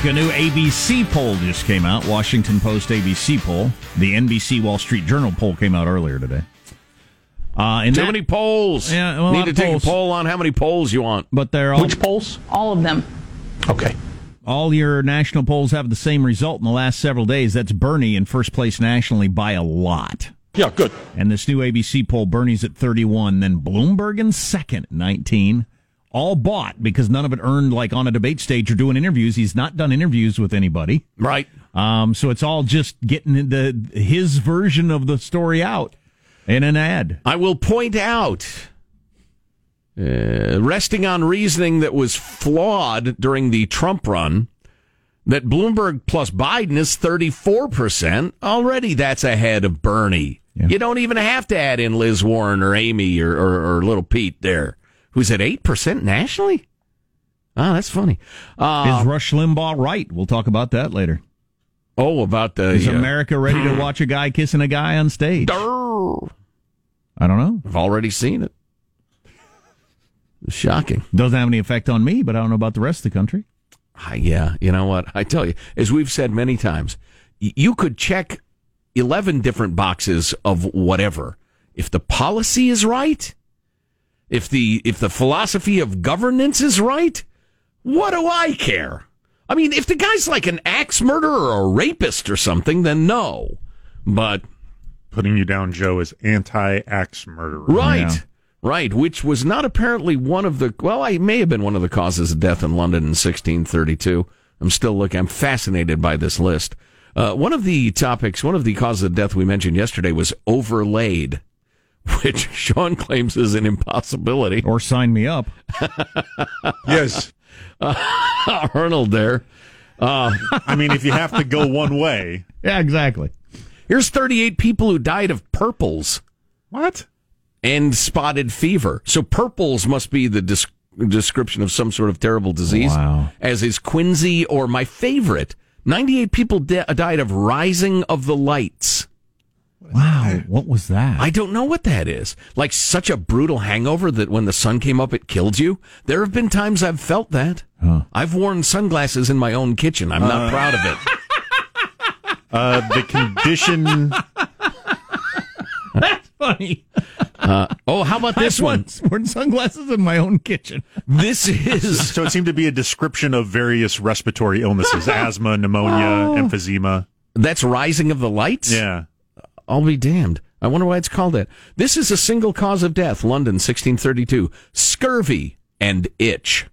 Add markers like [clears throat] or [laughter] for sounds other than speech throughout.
speak, a new ABC poll just came out. Washington Post ABC poll. The NBC Wall Street Journal poll came out earlier today. Uh, Too that, many polls. Yeah, well, need to take polls. a poll on how many polls you want. But they're all which polls? All of them. Okay. All your national polls have the same result in the last several days. That's Bernie in first place nationally by a lot. Yeah, good. And this new ABC poll, Bernie's at 31, then Bloomberg in second, 19 all bought because none of it earned like on a debate stage or doing interviews. He's not done interviews with anybody. Right. Um, so it's all just getting the his version of the story out in an ad. I will point out, uh, resting on reasoning that was flawed during the Trump run, that Bloomberg plus Biden is 34%. Already that's ahead of Bernie. Yeah. You don't even have to add in Liz Warren or Amy or, or, or little Pete there who's at 8% nationally. Oh, that's funny. Uh, Is Rush Limbaugh right? We'll talk about that later. Oh, about the. Is uh, America ready to watch a guy kissing a guy on stage? Durr. I don't know. I've already seen it. Shocking. Doesn't have any effect on me, but I don't know about the rest of the country. Uh, yeah, you know what? I tell you, as we've said many times, you could check 11 different boxes of whatever. If the policy is right, if the if the philosophy of governance is right, what do I care? I mean, if the guy's like an axe murderer or a rapist or something, then no. But putting you down, Joe, as anti-axe murderer, right? Yeah. Right, which was not apparently one of the well, I may have been one of the causes of death in London in 1632. I'm still looking. I'm fascinated by this list. Uh, one of the topics, one of the causes of death we mentioned yesterday was overlaid. [laughs] which Sean claims is an impossibility. Or sign me up. [laughs] yes. Uh, [laughs] Arnold there. Uh, I mean, if you have to go one way. Yeah, exactly. Here's 38 people who died of purples. What? And spotted fever. So purples must be the dis- description of some sort of terrible disease. Wow. As is quinsy or my favorite. 98 people de- died of rising of the lights. Wow, what was that? I don't know what that is. Like such a brutal hangover that when the sun came up, it killed you. There have been times I've felt that. Huh. I've worn sunglasses in my own kitchen. I'm not uh, proud of it. [laughs] Uh, the condition. [laughs] That's funny. Uh, oh, how about this one? Worn sunglasses in my own kitchen. This is [laughs] so. It seemed to be a description of various respiratory illnesses: asthma, pneumonia, oh. emphysema. That's rising of the lights. Yeah. I'll be damned. I wonder why it's called that. This is a single cause of death, London, 1632. Scurvy and itch.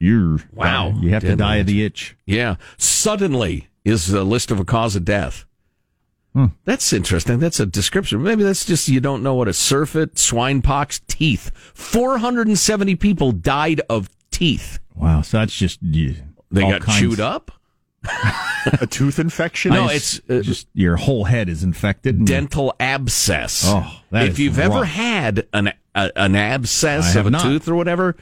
You're wow. You have to die of the itch. Yeah. Suddenly is the list of a cause of death. Hmm. That's interesting. That's a description. Maybe that's just you don't know what a surfeit, swine pox, teeth. 470 people died of teeth. Wow. So that's just. Yeah, they got kinds. chewed up? [laughs] a tooth infection? No, it's uh, just your whole head is infected. Dental abscess. Oh, if you've rough. ever had an a, an abscess of a not. tooth or whatever,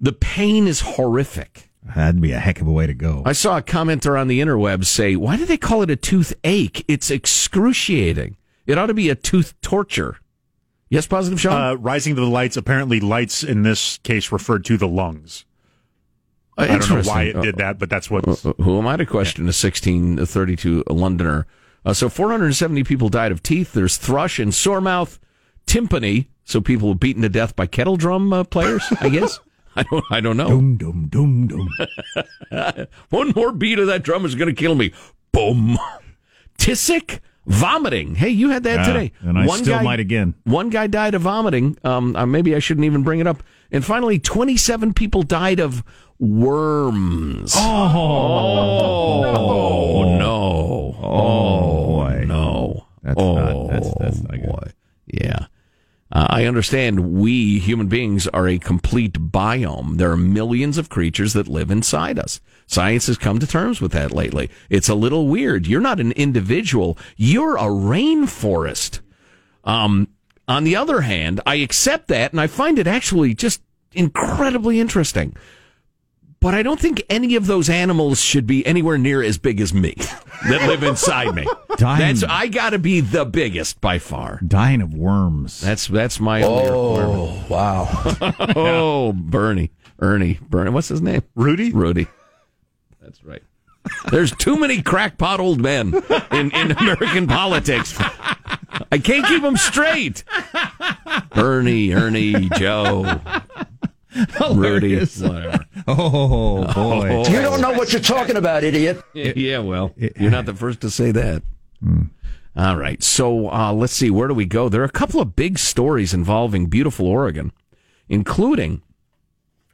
the pain is horrific. That'd be a heck of a way to go. I saw a commenter on the interweb say, "Why do they call it a toothache? It's excruciating. It ought to be a tooth torture." Yes, positive, Sean. Uh, rising to the lights. Apparently, lights in this case referred to the lungs. Uh, I don't know why it did that, but that's what. Who am I to question yeah. a 1632 Londoner? Uh, so 470 people died of teeth. There's thrush and sore mouth, timpani. So people were beaten to death by kettle drum uh, players, I guess. [laughs] I don't. I don't know. Dum dum dum dum. [laughs] One more beat of that drum is going to kill me. Boom. [laughs] Tissic vomiting. Hey, you had that yeah, today. And I one still guy, might again. One guy died of vomiting. Um, maybe I shouldn't even bring it up. And finally, 27 people died of worms. Oh, oh no. Oh, oh boy. no. That's oh, not, that's, that's not boy. Yeah. Uh, I understand we human beings are a complete biome. There are millions of creatures that live inside us. Science has come to terms with that lately. It's a little weird. You're not an individual. You're a rainforest. Um, on the other hand, I accept that and I find it actually just incredibly interesting but I don't think any of those animals should be anywhere near as big as me that live inside me. [laughs] Dying. That's I got to be the biggest by far. Dying of worms. That's that's my oh wow. [laughs] oh Bernie, Ernie, Bernie. What's his name? Rudy. Rudy. That's right. There's too many crackpot old men in, in American politics. I can't keep them straight. Bernie, Ernie, Joe, Rudy, whatever. Oh [laughs] boy! You don't know what you're talking about, idiot. Yeah, well, you're not the first to say that. All right, so uh, let's see. Where do we go? There are a couple of big stories involving beautiful Oregon, including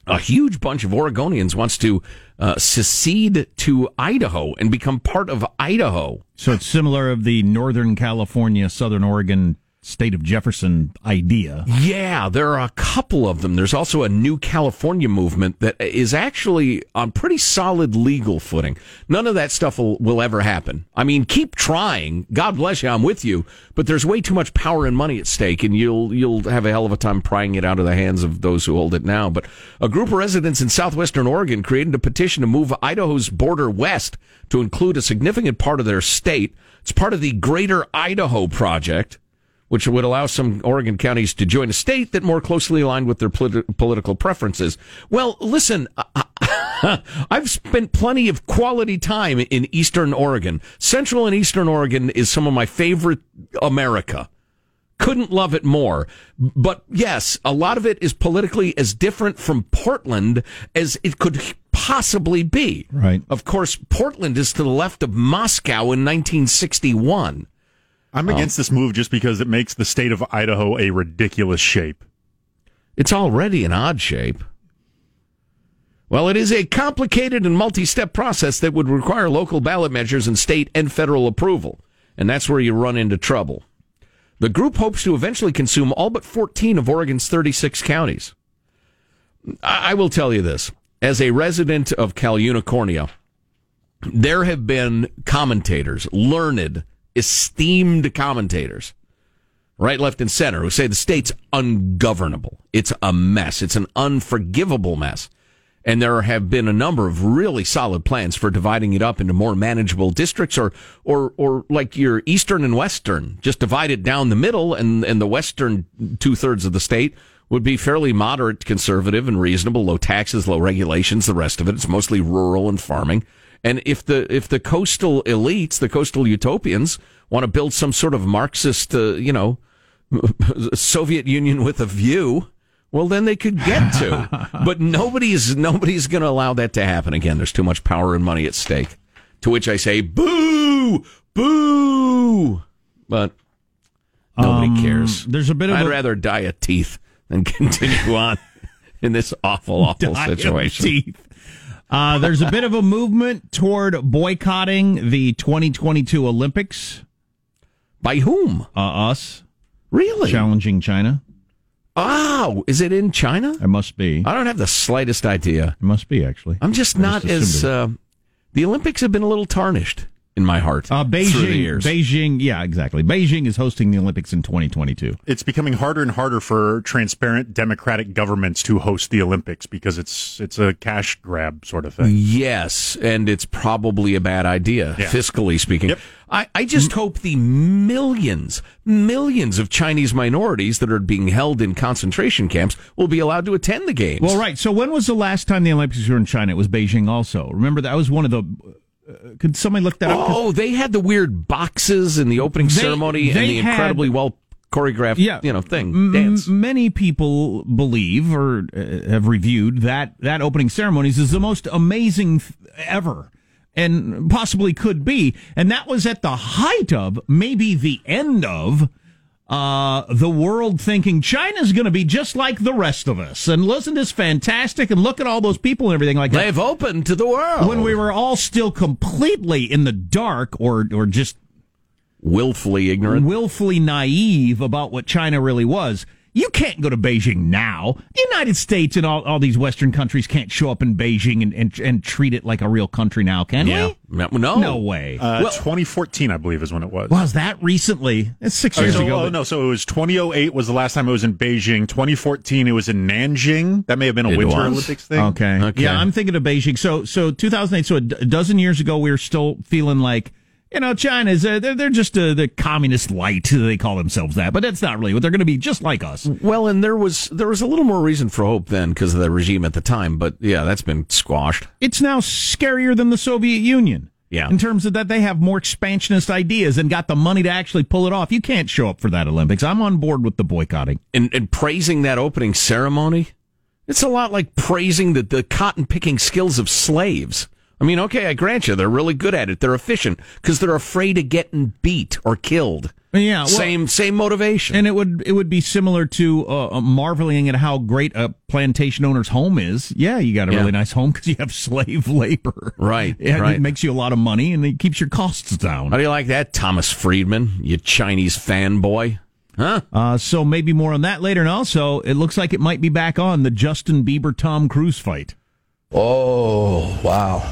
a huge bunch of Oregonians wants to uh, secede to Idaho and become part of Idaho. So it's similar of the Northern California, Southern Oregon state of Jefferson idea. Yeah, there are a couple of them. There's also a new California movement that is actually on pretty solid legal footing. None of that stuff will, will ever happen. I mean, keep trying. God bless you. I'm with you. But there's way too much power and money at stake, and you'll you'll have a hell of a time prying it out of the hands of those who hold it now. But a group of residents in southwestern Oregon created a petition to move Idaho's border west to include a significant part of their state. It's part of the Greater Idaho Project which would allow some Oregon counties to join a state that more closely aligned with their politi- political preferences. Well, listen, [laughs] I've spent plenty of quality time in Eastern Oregon. Central and Eastern Oregon is some of my favorite America. Couldn't love it more. But yes, a lot of it is politically as different from Portland as it could possibly be. Right. Of course, Portland is to the left of Moscow in 1961. I'm um, against this move just because it makes the state of Idaho a ridiculous shape. It's already an odd shape. Well, it is a complicated and multi step process that would require local ballot measures and state and federal approval. And that's where you run into trouble. The group hopes to eventually consume all but 14 of Oregon's 36 counties. I will tell you this as a resident of Cal Unicornia, there have been commentators, learned, esteemed commentators, right, left, and center, who say the state's ungovernable. It's a mess. It's an unforgivable mess. And there have been a number of really solid plans for dividing it up into more manageable districts or, or, or like your eastern and western, just divide it down the middle and, and the western two thirds of the state would be fairly moderate, conservative and reasonable, low taxes, low regulations. The rest of it, it's mostly rural and farming. And if the, if the coastal elites, the coastal utopians want to build some sort of Marxist, uh, you know, [laughs] Soviet Union with a view, well, then they could get to. [laughs] but nobody's nobody's going to allow that to happen again. There's too much power and money at stake. To which I say, boo, boo. But nobody Um, cares. there's a bit of I'd a- rather die of teeth than [laughs] continue on in this awful, awful Die of situation. teeth. Uh, there's a bit of a movement toward boycotting the 2022 Olympics. By whom? Uh, us Really? challenging China. Oh, is it in China? It must be. I don't have the slightest idea. It must be actually. I'm just I not just as. Uh, the Olympics have been a little tarnished in my heart Uh, through the Beijing, years. Beijing, yeah, exactly. Beijing is hosting the Olympics in 2022. It's becoming harder and harder for transparent democratic governments to host the Olympics because it's it's a cash grab sort of thing. Yes, and it's probably a bad idea, Yeah. fiscally speaking. Yep. I, I just hope the millions, millions of Chinese minorities that are being held in concentration camps will be allowed to attend the games. Well, right. So when was the last time the Olympics were in China? It was Beijing also. Remember that was one of the. Uh, could somebody look that up? Oh, they had the weird boxes in the opening They- ceremony and they the had- incredibly well choreographed, yeah, you know, thing M- dance. Many people believe or uh, have reviewed that that opening ceremonies is the most amazing th- ever, and possibly could be. And that was at the height of, maybe the end of. Uh, the world thinking China's going to be just like the rest of us, and isn't this fantastic? And look at all those people and everything like that. They've opened to the world When we were all still completely in the dark, or or just willfully ignorant. willfully naive about what China really was. You can't go to Beijing now. The United States and all, all these Western countries can't show up in Beijing and, and, and treat it like a real country now, can yeah, we? no, no, No way. Uh, Well- 2014, I believe, is when it was. was that recently? It's six Oh, years so- ago. oh, but- no, so it was 2008 was the last time I was in Beijing. 2014 it was in Nanjing. That may have been a It Winter was? Olympics thing. Okay. Okay. Yeah, I'm thinking of Beijing. So, so 2008. So a d- a dozen years ago, we were still feeling like You know, China's uh, they're, they're just uh, the communist light. [laughs] They call themselves that, but that's not really what they're going to be. Just like us. Well, and there was there was a little more reason for hope then because of the regime at the time, but yeah, that's been squashed. It's now scarier than the Soviet Union. Yeah. In terms of that, they have more expansionist ideas and got the money to actually pull it off. You can't show up for that Olympics. I'm on board with the boycotting. And, and praising that opening ceremony, it's a lot like praising the, the cotton picking skills of slaves. I mean, okay, I grant you, they're really good at it. They're efficient because they're afraid of getting beat or killed. Yeah, well- same same motivation. And it would it would be similar to uh, marveling at how great a plantation owner's home is. Yeah, you got a Yeah. really nice home because you have [laughs] slave labor. Right, Yeah, right. It makes you a lot of money and it keeps your costs down. How do you like that, Thomas Friedman? You Chinese fanboy, huh? Uh, so maybe more on that later. And also, it looks like it might be back on the Justin Bieber Tom Cruise fight. Oh, wow.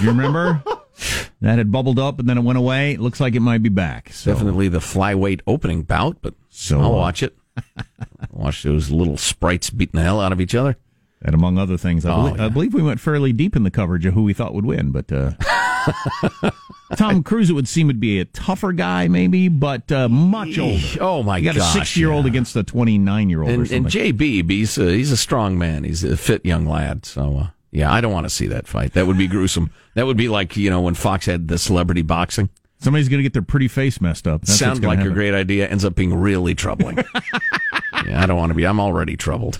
You remember? [laughs] that had bubbled up and then it went away. It looks like it might be back. So, Definitely the flyweight opening bout, but So, I'll watch it. [laughs] watch those little sprites beating the hell out of each other. And among other things, I, Oh, believe, I believe we went fairly deep in the coverage of who we thought would win. But uh, [laughs] Tom Cruise, it would seem, would be a tougher guy, maybe, but uh, much older. Oh my god! You got gosh, a six-year-old yeah. against a twenty-nine-year-old And, and JB, he's a, he's a strong man. He's a fit young lad. So uh, yeah, I don't want to see that fight. That would be gruesome. That would be like you know when Fox had the celebrity boxing. Somebody's going to get their pretty face messed up. That's Sounds like a great idea. Ends up being really troubling. [laughs] yeah, I don't want to be. I'm already troubled.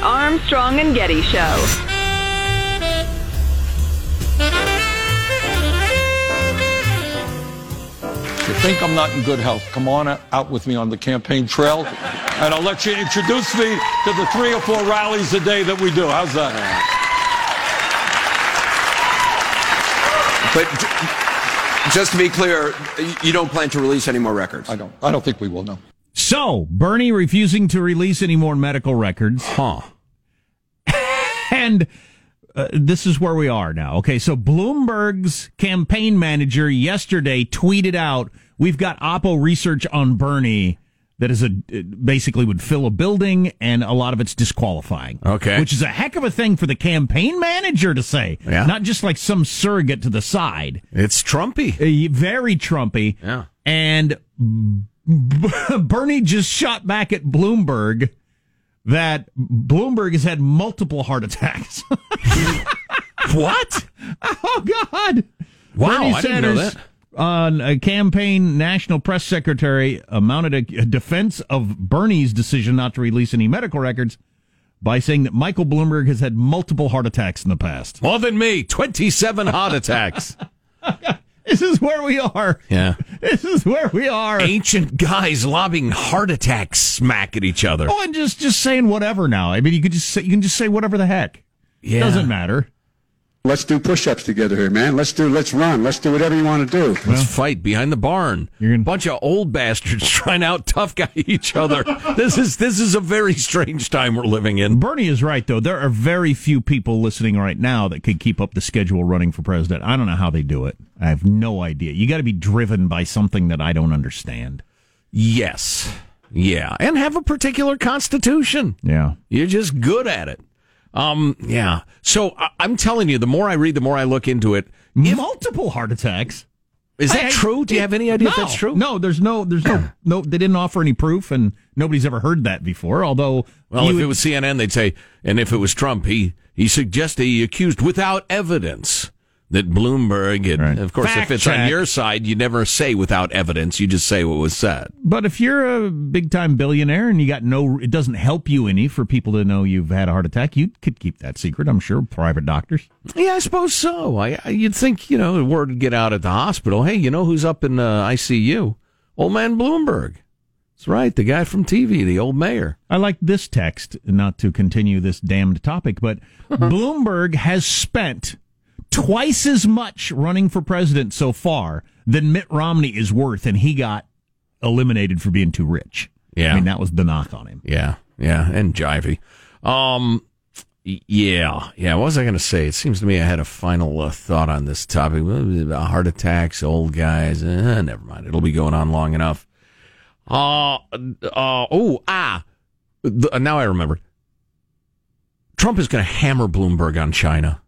The Armstrong and Getty Show. you think I'm not in good health, come on out with me on the campaign trail, and I'll let you introduce me to the three or four rallies a day that we do. How's that? But just to be clear, you don't plan to release any more records. I don't. I don't think we will. No. So, Bernie refusing to release any more medical records. Huh. [laughs] And uh, this is where we are now. Okay, so Bloomberg's campaign manager yesterday tweeted out, "We've got Oppo research on Bernie that is a basically would fill a building, and a lot of it's disqualifying." Okay. which is a heck of a thing for the campaign manager to say, Yeah. not just like some surrogate to the side. It's Trumpy. Uh, Very Trumpy. Yeah. And [laughs] Bernie just shot back at Bloomberg that Bloomberg has had multiple heart attacks. [laughs] What? oh God! Wow, Bernie I didn't know Sanders, that. On a campaign national press secretary uh, mounted a, a defense of Bernie's decision not to release any medical records by saying that Michael Bloomberg has had multiple heart attacks in the past. More than me. Twenty-seven heart attacks. [laughs] This is where we are. Yeah. This is where we are. Ancient guys lobbing heart attacks smack at each other. Oh, and just just saying whatever now. I mean, you could just say you can just say whatever the heck. Yeah. Doesn't matter. Let's do push-ups together here, man. Let's do, let's run. Let's do whatever you want to do. Let's fight behind the barn. You're gonna- Bunch of old bastards [laughs] trying out tough guy [laughs] each other. this is this is a very strange time we're living in. Bernie is right though. There are very few people listening right now that could keep up the schedule running for president. I don't know how they do it. I have no idea. You got to be driven by something that I don't understand. Yes. Yeah. And have a particular constitution. Yeah. You're just good at it. Um, yeah. So I, I'm telling you, the more I read, the more I look into it. Multiple heart attacks. Is that I- true? Do you have any idea no, if that's true? No, there's no, there's no, [clears throat] no. They didn't offer any proof, and nobody's ever heard that before. Although, Well, if would- it was CNN, they'd say, and if it was Trump, he he suggested he accused without evidence that Bloomberg had. Right. Of course, Fact if it's check. on your side, you never say without evidence. You just say what was said. but if you're a big time billionaire and you got no, it doesn't help you any for people to know you've had a heart attack. You could keep that secret. I'm sure private doctors. Yeah, I suppose so. I, I you'd think you know the word would get out at the hospital. Hey, you know who's up in uh, ICU? Old man Bloomberg. That's right, the guy from TV, the old mayor. I like this text, not to continue this damned topic, but [laughs] Bloomberg has spent twice as much running for president so far than Mitt Romney is worth, and he got eliminated for being too rich. Yeah. I mean, that was the knock on him. Yeah, yeah, and jivey. Um, Yeah, yeah. What was I going to say? It seems to me I had a final uh, thought on this topic. Uh, Heart attacks, old guys. Uh, never mind. It'll be going on long enough. Uh, uh oh, ah. The, now I remember. Trump is going to hammer Bloomberg on China.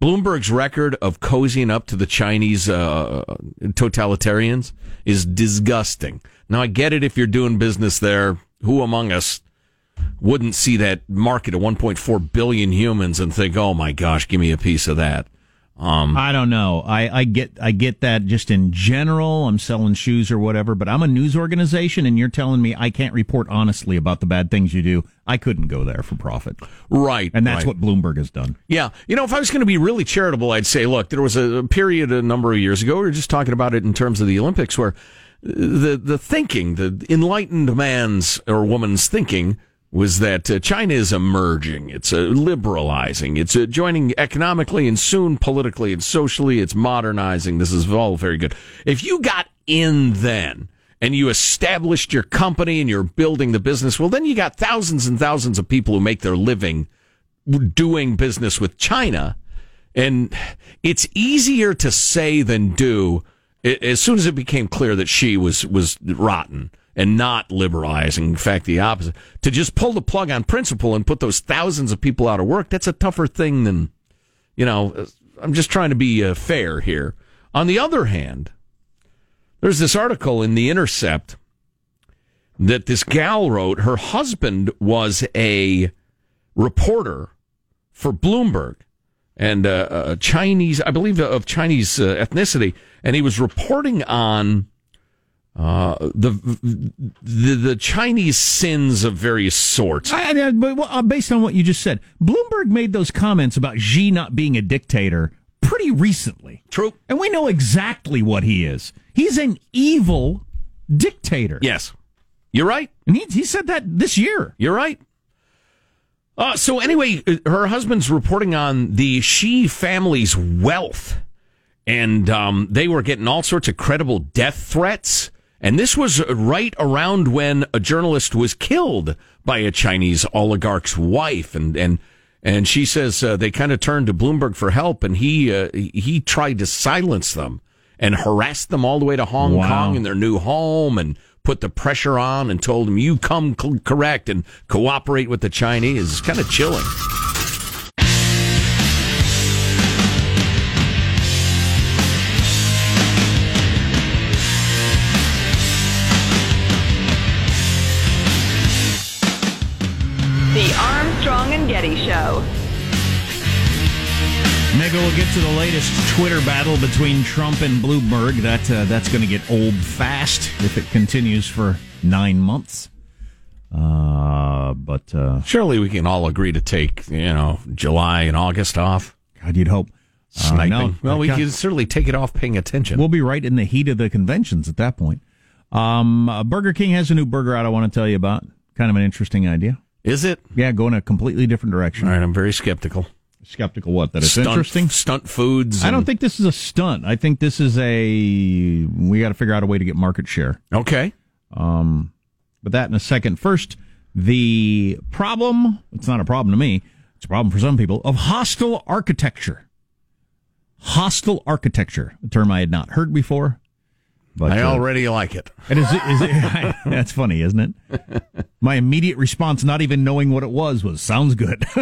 Bloomberg's record of cozying up to the Chinese uh, totalitarians is disgusting. Now, I get it if you're doing business there. Who among us wouldn't see that market of 1.4 billion humans and think, "Oh my gosh, give me a piece of that." Um, I don't know. I, I get I get that just in general. I'm selling shoes or whatever, but I'm a news organization, and you're telling me I can't report honestly about the bad things you do. I couldn't go there for profit, right? And that's right. what Bloomberg has done. Yeah, you know, if I was going to be really charitable, I'd say, look, there was a period a number of years ago. We were just talking about it in terms of the Olympics, where the the thinking, the enlightened man's or woman's thinking was that uh, China is emerging. It's uh, liberalizing. It's uh, joining economically and soon politically and socially. It's modernizing. This is all very good. If you got in then and you established your company and you're building the business, well, then you got thousands and thousands of people who make their living doing business with China. And it's easier to say than do as soon as it became clear that Xi was, was rotten and not liberalizing. In fact, the opposite. To just pull the plug on principle and put those thousands of people out of work, that's a tougher thing than, you know, I'm just trying to be uh, fair here. On the other hand, there's this article in The Intercept that this gal wrote. Her husband was a reporter for Bloomberg and uh, Chinese, I believe, of Chinese uh, ethnicity, and he was reporting on uh, the, the the Chinese sins of various sorts. I, I, but uh, based on what you just said, Bloomberg made those comments about Xi not being a dictator pretty recently. True, and we know exactly what he is. He's an evil dictator. Yes, you're right, and he he said that this year. You're right. Uh, so anyway, her husband's reporting on the Xi family's wealth, and um, they were getting all sorts of credible death threats. And this was right around when a journalist was killed by a Chinese oligarch's wife, and and and she says uh, they kind of turned to Bloomberg for help, and he uh, he tried to silence them and harassed them all the way to Hong wow. Kong in their new home, and put the pressure on, and told them you come correct and cooperate with the Chinese. It's kind of chilling. Getty Show. Maybe we'll get to the latest Twitter battle between Trump and Bloomberg. That uh, that's going to get old fast if it continues for nine months. Uh, but uh, surely we can all agree to take you know July and August off. God, you'd hope. Sniping. Uh, no, well, we can certainly take it off paying attention. We'll be right in the heat of the conventions at that point. Um, uh, Burger King has a new burger out I want to tell you about. Kind of an interesting idea. Is it? Yeah, going a completely different direction. All right, I'm very skeptical. Skeptical what? That it's stunt, interesting? Stunt foods. I don't think this is a stunt. I think this is a. We got to figure out a way to get market share. Okay. Um, but that in a second. First, the problem. It's not a problem to me. It's a problem for some people of hostile architecture. Hostile architecture, a term I had not heard before. But, I already uh, like it. And is it, is it [laughs] that's funny, isn't it? My immediate response, not even knowing what it was, was sounds good. [laughs]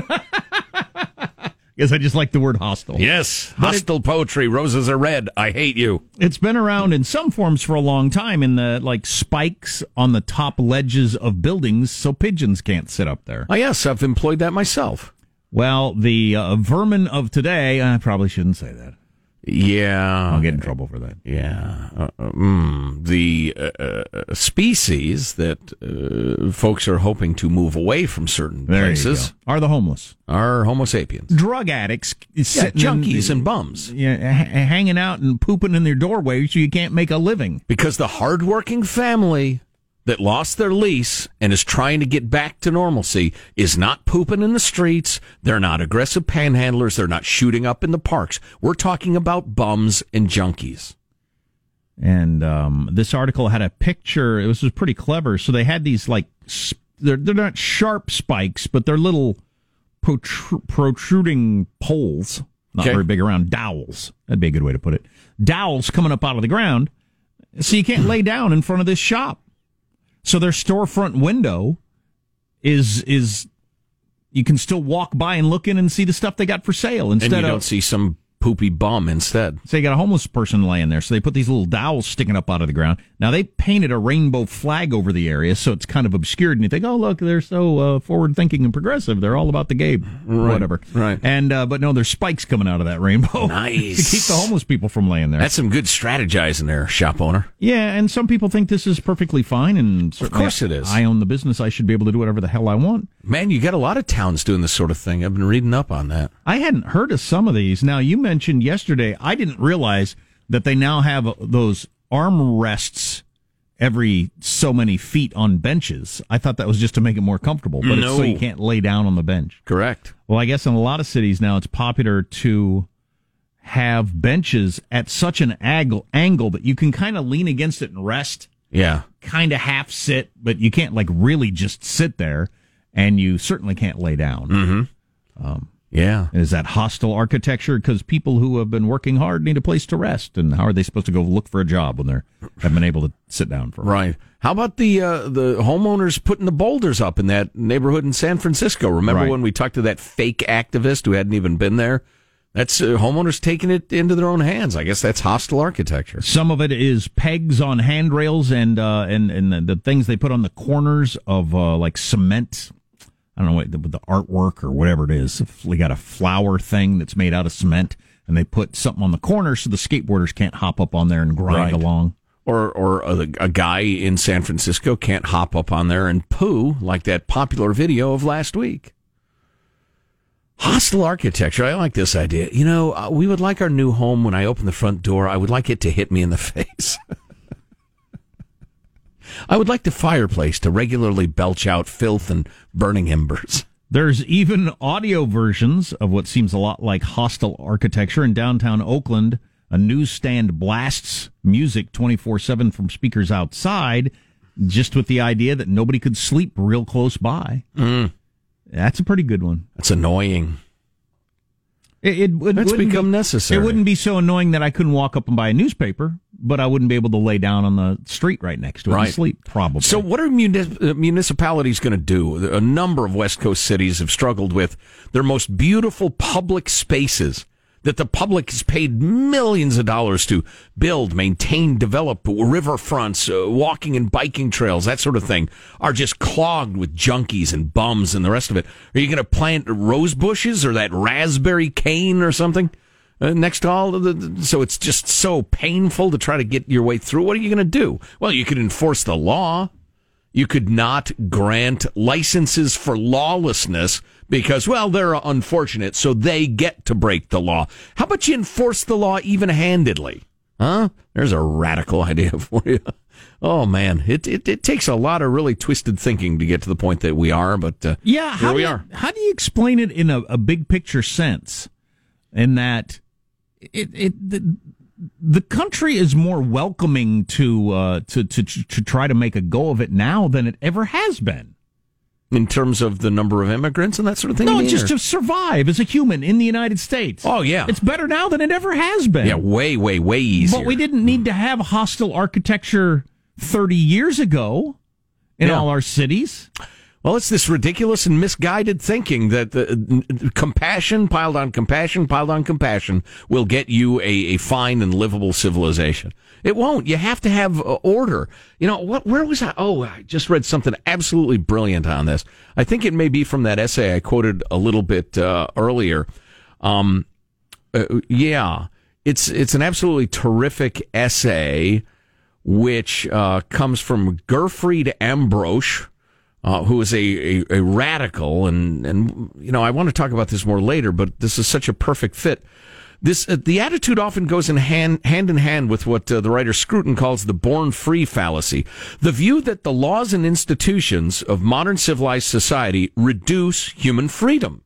Guess I just like the word hostile. Yes, but hostile it, poetry. Roses are red. I hate you. It's been around in some forms for a long time in the like spikes on the top ledges of buildings so pigeons can't sit up there. Oh, yes, I've employed that myself. Well, the uh, vermin of today, I probably shouldn't say that. Yeah, I'll get in trouble for that. Yeah, uh, mm, the uh, species that uh, folks are hoping to move away from certain there places are the homeless, are Homo sapiens, drug addicts, yeah, junkies the, and bums, yeah, h- hanging out and pooping in their doorways so you can't make a living. Because the hardworking family that lost their lease and is trying to get back to normalcy is not pooping in the streets. They're not aggressive panhandlers. They're not shooting up in the parks. We're talking about bums and junkies. And um, this article had a picture. It was, was pretty clever. So they had these like they're they're not sharp spikes, but they're little protru- protruding poles, not Okay. very big around dowels. That'd be a good way to put it. Dowels coming up out of the ground, so you can't lay down in front of this shop. So their storefront window is is you can still walk by and look in and see the stuff they got for sale And instead you of don't see some poopy bum instead. so you got a homeless person laying there. So they put these little dowels sticking up out of the ground. Now they painted a rainbow flag over the area, so it's kind of obscured. And you think, oh look, they're so uh, forward thinking and progressive. They're all about the gay, whatever. right. And uh, but no, there's spikes coming out of that rainbow [laughs] Nice. to keep the homeless people from laying there. That's some good strategizing there, shop owner. yeah, and some people think this is perfectly fine. And of course it is. I own the business. I should be able to do whatever the hell I want. Man, you got a lot of towns doing this sort of thing. I've been reading up on that. I hadn't heard of some of these. Now you mentioned yesterday. I didn't realize that they now have those arm rests every so many feet on benches. I thought that was just to make it more comfortable, but it's so you can't lay down on the bench. Correct. Well, I guess in a lot of cities now it's popular to have benches at such an angle angle that you can kind of lean against it and rest, Yeah. kind of half sit, but you can't like really just sit there, and you certainly can't lay down. Mm-hmm. Um, Yeah. Is that hostile architecture? Because people who have been working hard need a place to rest, and how are they supposed to go look for a job when they have been able to sit down for? a while? Right. How about the uh, the homeowners putting the boulders up in that neighborhood in San Francisco? Remember Right. when we talked to that fake activist who hadn't even been there? That's uh, homeowners taking it into their own hands. I guess that's hostile architecture. Some of it is pegs on handrails and uh, and and the, the things they put on the corners of uh, like cement. I don't know what the, the artwork or whatever it is. They got a flower thing that's made out of cement, and they put something on the corner so the skateboarders can't hop up on there and grind Right. along. Or or a, a guy in San Francisco can't hop up on there and poo like that popular video of last week. Hostile architecture. I like this idea. You know, uh, we would like our new home when I open the front door, I would like it to hit me in the [laughs] face. I would like the fireplace to regularly belch out filth and burning embers. There's even audio versions of what seems a lot like hostile architecture in downtown Oakland. A newsstand blasts music 24 7 from speakers outside, just with the idea that nobody could sleep real close by. Mm. That's a pretty good one. That's annoying. It, it would, That's become be, necessary. It wouldn't be so annoying that I couldn't walk up and buy a newspaper, but I wouldn't be able to lay down on the street right next to it Right. and sleep, probably. So, what are uh, municipalities going to do? A number of West Coast cities have struggled with their most beautiful public spaces that the public has paid millions of dollars to build, maintain, develop riverfronts, uh, walking and biking trails, that sort of thing, are just clogged with junkies and bums and the rest of it. Are you going to plant rose bushes or that raspberry cane or something? Uh, next to all of the, so it's just so painful to try to get your way through. What are you going to do? Well, you could enforce the law. You could not grant licenses for lawlessness because, well, they're unfortunate, so they get to break the law. How about you enforce the law even handedly? Huh? There's a radical [laughs] idea for you. Oh man, it, it it takes a lot of really twisted thinking to get to the point that we are, but uh, Yeah, here how we do you, are. How do you explain it in a, a big picture sense? In that it it the, the country is more welcoming to uh to, to to try to make a go of it now than it ever has been. In terms of the number of immigrants and that sort of thing. No, mean, just or- to survive as a human in the United States. Oh, yeah. it's better now than it ever has been. yeah, way, way, way easier. but we didn't need to have hostile architecture thirty years ago in Yeah. all our cities. Well, it's this ridiculous and misguided thinking that the compassion piled on compassion piled on compassion will get you a, a fine and livable civilization. It won't. You have to have uh, order. You know what? Where was I? Oh, I just read something absolutely brilliant on this. I think it may be from that essay I quoted a little bit uh, earlier. Um, uh, yeah, it's it's an absolutely terrific essay, which uh, comes from Gerfried Ambrosch uh, who is a, a, a radical, and, and you know I want to talk about this more later, but this is such a perfect fit. This uh, the attitude often goes in hand hand in hand with what uh, the writer Scruton calls the born free fallacy, the view that the laws and institutions of modern civilized society reduce human freedom.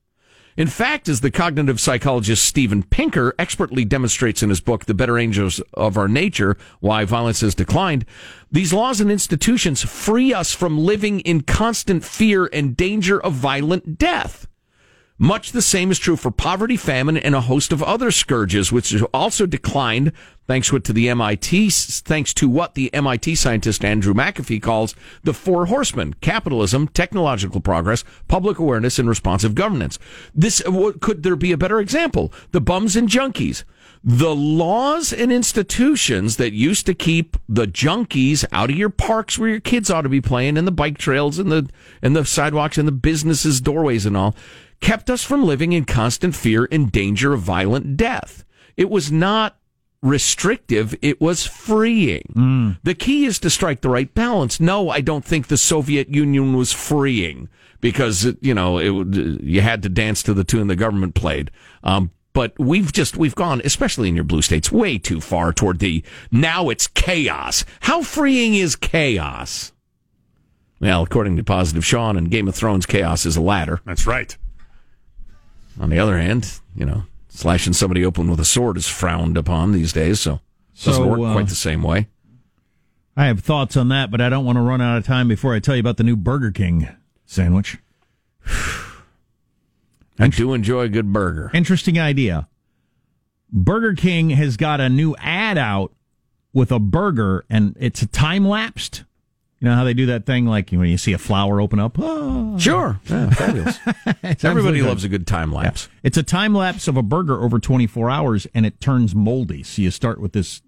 In fact, as the cognitive psychologist Steven Pinker expertly demonstrates in his book, The Better Angels of Our Nature Why Violence Has Declined, these laws and institutions free us from living in constant fear and danger of violent death. Much the same is true for poverty, famine, and a host of other scourges, which also declined thanks to the MIT, thanks to what the MIT scientist Andrew McAfee calls the four horsemen: capitalism, technological progress, public awareness, and responsive governance. This uh, could there be a better example? The bums and junkies. The laws and institutions that used to keep the junkies out of your parks where your kids ought to be playing, and the bike trails, and the and the sidewalks, and the businesses, doorways, and all kept us from living in constant fear and danger of violent death. It was not restrictive, it was freeing. Mm. The key is to strike the right balance. No, I don't think the Soviet Union was freeing because, you know, it, you had to dance to the tune the government played. Um, but we've just we've gone especially in your blue states way too far toward the now it's chaos how freeing is chaos well according to positive sean and game of thrones chaos is a ladder That's right. On the other hand you know slashing somebody open with a sword is frowned upon these days so it doesn't work uh, quite the same way I have thoughts on that, but I don't want to run out of time before I tell you about the new Burger King sandwich. i do enjoy a good burger Interesting idea. Burger King has got a new ad out with a burger, and it's a time lapsed. You know how they do that thing, like when you see a flower open up. Oh, sure yeah, [laughs] fabulous everybody loves a good time lapse It's a time lapse of a burger over 24 hours and it turns moldy. So you start with this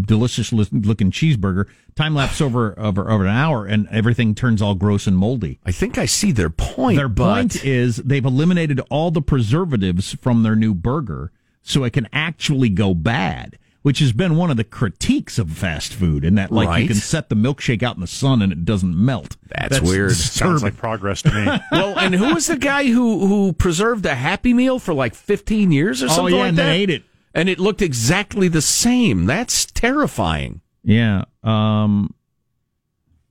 delicious looking cheeseburger, time lapse [sighs] over, over over an hour and everything turns all gross and moldy. i think i see their point Their but point is they've eliminated all the preservatives from their new burger so it can actually go bad. Which has been one of the critiques of fast food, in that like Right. you can set the milkshake out in the sun and it doesn't melt. That's weird. Sounds like progress to me. [laughs] well, and who was the guy who who preserved a Happy Meal for like 15 years or Oh, something yeah, like and that? they ate it. And it looked exactly the same. That's terrifying. Yeah. Um,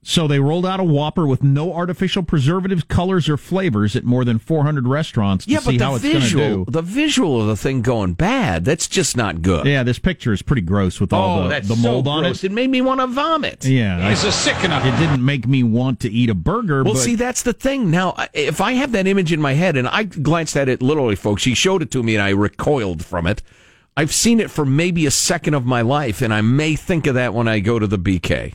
so they rolled out a Whopper with no artificial preservatives, colors, or flavors at more than 400 restaurants to Yeah, see but how the it's going to visual, do. the visual of the thing going bad, that's just not good. Yeah, this picture is pretty gross with all oh, the, that's the mold so on gross. it. It made me want to vomit. Yeah, He's a sickener. it didn't make me want to eat a burger. Well, but see, that's the thing. Now, if I have that image in my head, and I glanced at it literally, folks, she showed it to me and I recoiled from it. I've seen it for maybe a second of my life, and I may think of that when I go to the BK.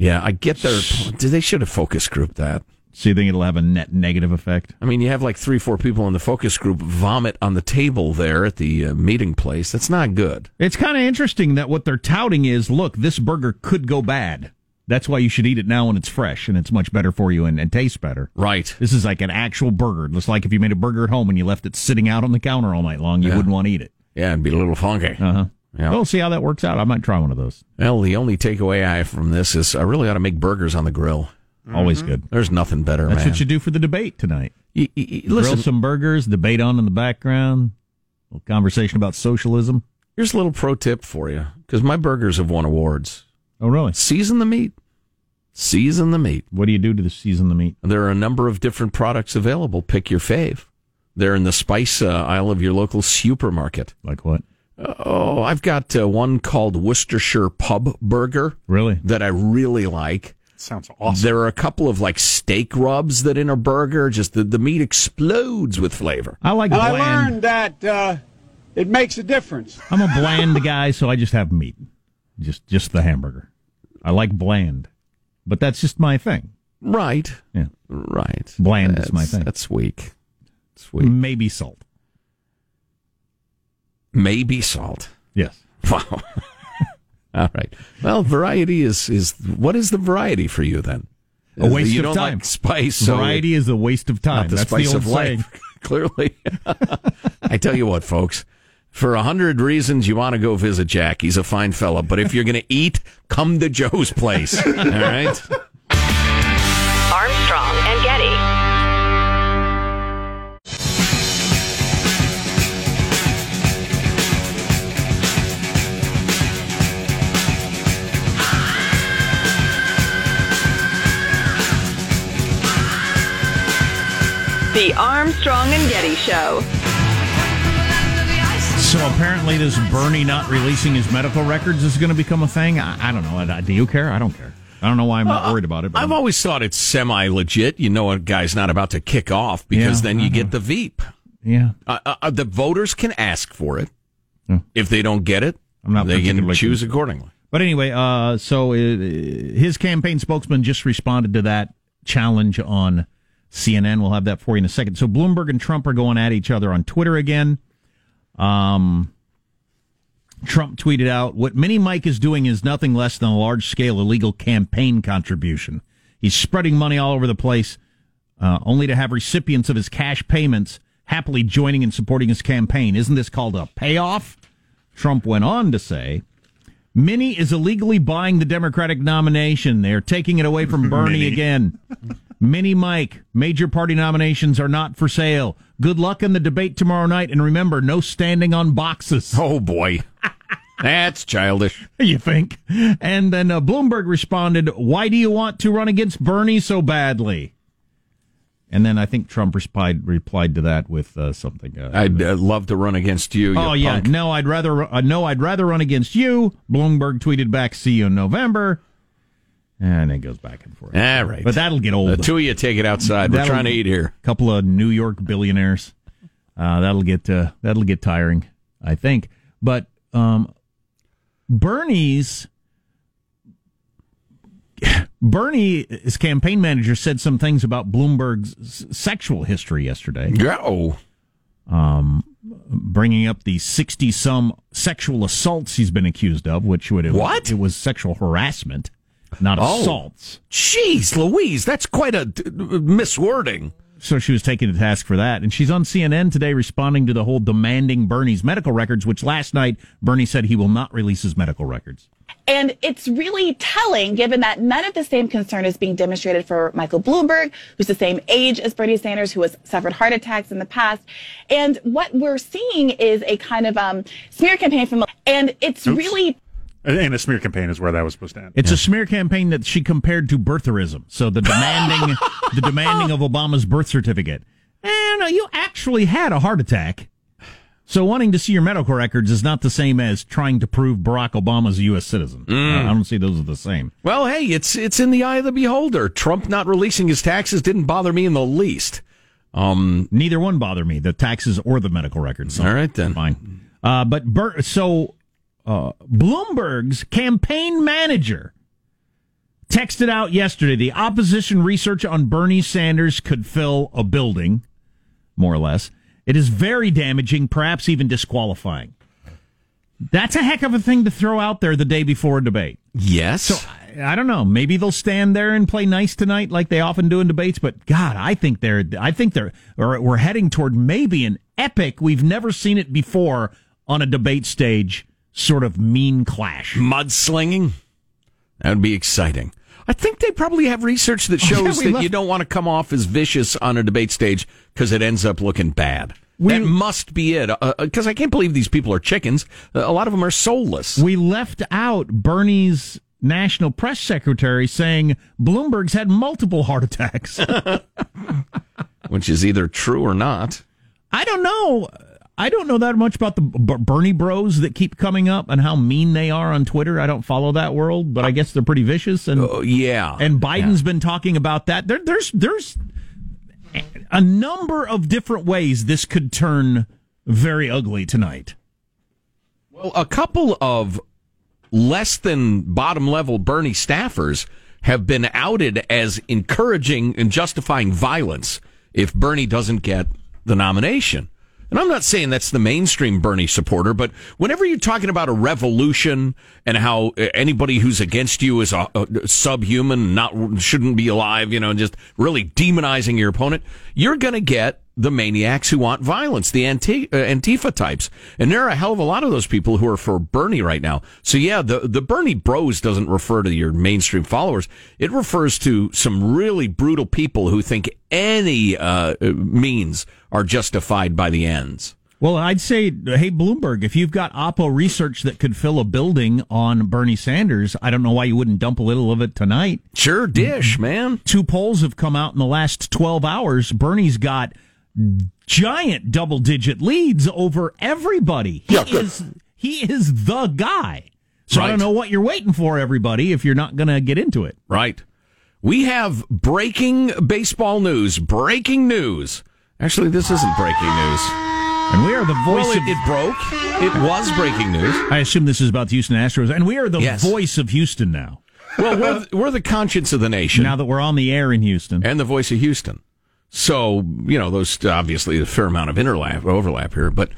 Yeah, I get their. They should have focus grouped that. so you think it'll have a net negative effect? I mean, you have like three, four people in the focus group vomit on the table there at the uh, meeting place. That's not good. It's kind of interesting that what they're touting is, look, this burger could go bad. That's why you should eat it now when it's fresh and it's much better for you and, and tastes better. Right. This is like an actual burger. Just like if you made a burger at home and you left it sitting out on the counter all night long, you Yeah. wouldn't want to eat it. Yeah, it'd be a little funky. Uh huh. Yeah. We'll see how that works out. I might try one of those. Well, the only takeaway I have from this is I really ought to make burgers on the grill. Always good. There's nothing better, That's man. what you do for the debate tonight. You- you- you- Grill listen, some burgers, debate on in the background, little conversation about socialism. here's a little pro tip for you because my burgers have won awards. Oh, really? Season the meat. Season the meat. What do you do to the season the meat? There are a number of different products available. Pick your fave. They're in the spice uh, aisle of your local supermarket. Like what? Oh, I've got uh, one called Worcestershire Pub Burger Really? that I really like. Sounds awesome. There are a couple of like steak rubs that in a burger, just the, the meat explodes with flavor. I like And I learned that uh, it makes a difference. I'm a [laughs] bland guy, so I just have meat. Just just the hamburger. I like bland. But that's just my thing. Right. Yeah. Right. Bland is my thing. That's weak. It's weak. Maybe salt. Maybe salt. Yes. [laughs] Wow. All right. Well, variety is is what is the variety for you then? A uh, waste you of don't time. Like spice. so Variety is a waste of time. not the That's spice the old of saying. life. [laughs] Clearly. [laughs] I tell you what, folks. For a hundred reasons, you want to go visit Jack. He's a fine fella. But if you're going to eat, come to Joe's place. All right. Armstrong and Getty. The Armstrong and Getty Show. So apparently, this Bernie not releasing his medical records is going to become a thing. I, I don't know. I- Do you care? I don't care. I don't know why I'm not worried about it. But I've always thought it's semi legit. You know, a guy's not about to kick off because Yeah, then you uh-huh. get the Veep. yeah, Uh, uh, the voters can ask for it. Hmm. If they don't get it, I'm not they can particularly choose accordingly. But anyway, uh, so uh, his campaign spokesman just responded to that challenge on CNN. We'll have that for you in a second. So Bloomberg and Trump are going at each other on Twitter again. Um, Trump tweeted out, "What Mini Mike is doing is nothing less than a large-scale illegal campaign contribution. He's spreading money all over the place, uh, only to have recipients of his cash payments happily joining and supporting his campaign. Isn't this called a payoff?" Trump went on to say. Mini is illegally buying the Democratic nomination. They're taking it away from [laughs] Bernie again. [laughs] Mini Mike, major party nominations are not for sale. Good luck in the debate tomorrow night. And remember, no standing on boxes. Oh boy, [laughs] that's childish. You think? And then uh, Bloomberg responded, Why do you want to run against Bernie so badly? And then I think Trump replied, replied to that with uh, something. Uh, I'd uh, love to run against you. Oh you yeah, punk. no, I'd rather uh, no, I'd rather run against you. Bloomberg tweeted back, "See you in November," and it goes back and forth. All right, but that'll get old. the two of you take it outside. We're trying to eat here. A couple of New York billionaires. Uh, that'll get uh, that'll get tiring, I think. But um, Bernie's Bernie, his campaign manager, said some things about Bloomberg's sexual history yesterday. Go. um, bringing up the 60 some sexual assaults he's been accused of, which would have, What? It was sexual harassment, not Oh. assaults. Jeez, Louise, that's quite a d- miswording. So she was taken to task for that. And she's on CNN today responding to the whole demanding Bernie's medical records, which last night Bernie said he will not release his medical records. And it's really telling given that none of the same concern is being demonstrated for Michael Bloomberg, who's the same age as Bernie Sanders, who has suffered heart attacks in the past. And what we're seeing is a kind of um, smear campaign from, and it's Oops. really And a smear campaign is where that was supposed to end. It's a smear campaign that she compared to birtherism. So the demanding, [laughs] the demanding of Obama's birth certificate. And uh, you actually had a heart attack. So wanting to see your medical records is not the same as trying to prove Barack Obama's a U.S. citizen. Mm. I don't see those as the same. Well, hey, it's it's in the eye of the beholder. Trump not releasing his taxes didn't bother me in the least. Um, Neither one bother me, the taxes or the medical records. So all right then. fine. Uh, but Bur- so uh, Bloomberg's campaign manager texted out yesterday the opposition research on Bernie Sanders could fill a building, more or less. It is very damaging, perhaps even disqualifying. That's a heck of a thing to throw out there the day before a debate. Yes. So I don't know. Maybe they'll stand there and play nice tonight, like they often do in debates. But God, I think they're, I think they're, or we're heading toward maybe an epic. We've never seen it before on a debate stage. Sort of mean clash. Mudslinging. That would be exciting. I think they probably have research that [laughs] yeah, shows we that you don't want to come off as vicious on a debate stage because it ends up looking bad. We- that must be it. Because I can't believe these people are chickens. Uh, A lot of them are soulless. We left out Bernie's national press secretary saying Bloomberg's had multiple heart attacks. [laughs] which is either true or not. I don't know. I don't know that much about the B- Bernie Bros that keep coming up and how mean they are on Twitter. I don't follow that world, but I guess they're pretty vicious. And Oh, yeah. and Biden's been talking about that. There, there's there's a number of different ways this could turn very ugly tonight. Well, a couple of less than bottom level Bernie staffers have been outed as encouraging and justifying violence if Bernie doesn't get the nomination. And I'm not saying that's the mainstream Bernie supporter, but whenever you're talking about a revolution and how uh, anybody who's against you is a, a subhuman, not shouldn't be alive, you know, just really demonizing your opponent, you're going to get the maniacs who want violence, the anti- uh, Antifa types. And there are a hell of a lot of those people who are for Bernie right now. So yeah, the, the Bernie bros doesn't refer to your mainstream followers. It refers to some really brutal people who think any, uh, means are justified by the ends. Well, I'd say, hey Bloomberg, if you've got Oppo research that could fill a building on Bernie Sanders, I don't know why you wouldn't dump a little of it tonight. Sure, dish, man. Two polls have come out in the last 12 hours. Bernie's got giant double digit leads over everybody. He Yeah, good. is he is the guy. So I don't know what you're waiting for, everybody, if you're not going to get into it. Right. We have breaking baseball news. Breaking news. Actually, this isn't breaking news. And we are the voice Well, it, of. it broke. It was breaking news. I assume this is about the Houston Astros, and we are the Yes. voice of Houston now. Well, we're, we're the conscience of the nation. Now that we're on the air in Houston, and the voice of Houston. So, you know, those obviously a fair amount of interlap, overlap here. But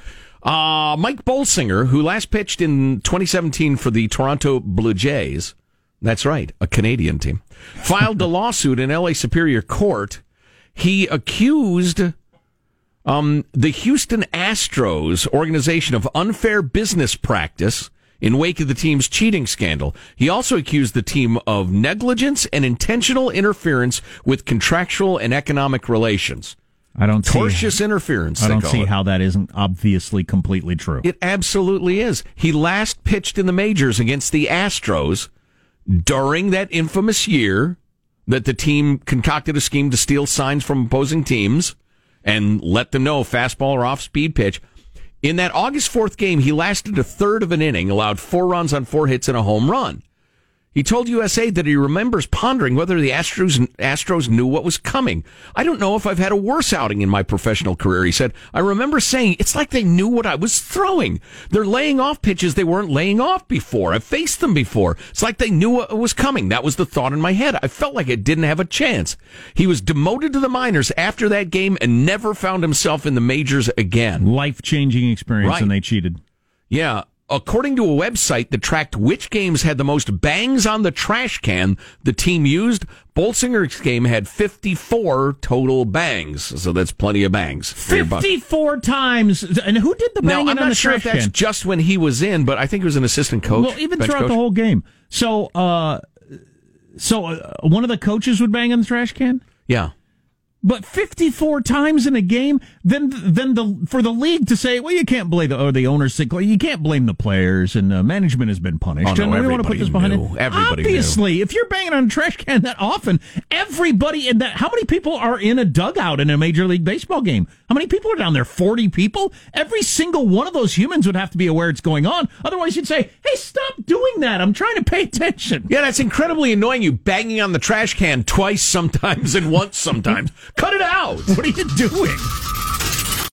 uh, Mike Bolsinger, who last pitched in 2017 for the Toronto Blue Jays, that's right, a Canadian team, [laughs] filed a lawsuit in LA Superior Court. He accused um, the Houston Astros organization of unfair business practice in wake of the team's cheating scandal. He also accused the team of negligence and intentional interference with contractual and economic relations. I don't see. Tortious interference. I don't see it. how that isn't obviously completely true. It absolutely is. He last pitched in the majors against the Astros during that infamous year that the team concocted a scheme to steal signs from opposing teams and let them know fastball or off speed pitch. In that August 4th game, he lasted a third of an inning, allowed four runs on four hits and a home run. He told USA that he remembers pondering whether the Astros Astros knew what was coming. I don't know if I've had a worse outing in my professional career. He said, I remember saying it's like they knew what I was throwing. They're laying off pitches they weren't laying off before. I've faced them before. It's like they knew what was coming. That was the thought in my head. I felt like it didn't have a chance. He was demoted to the minors after that game and never found himself in the majors again. Life changing experience, Right. and they cheated. Yeah. According to a website that tracked which games had the most bangs on the trash can the team used, Bolsinger's game had 54 total bangs. So that's plenty of bangs. for your buck. Fifty-four times, and who did the Now, banging I'm on not the sure if trash that's can? just when he was in, but I think he was an assistant coach. Well, even throughout coach. the whole game. So, uh, so uh, one of the coaches would bang on the trash can. Yeah. But 54 times in a game, then then the for the league to say, well, you can't blame the or the owners you can't blame the players and uh, management has been punished. Oh, no, and we want to put this behind knew. it. Everybody knew. Obviously, if you're banging on a trash can that often, everybody in that how many people are in a dugout in a major league baseball game? How many people are down there? 40 people? Every single one of those humans would have to be aware it's going on. Otherwise, you'd say, "Hey, stop doing that. I'm trying to pay attention." Yeah, that's incredibly annoying. You banging on the trash can twice sometimes and once sometimes. Cut it out. What are you doing?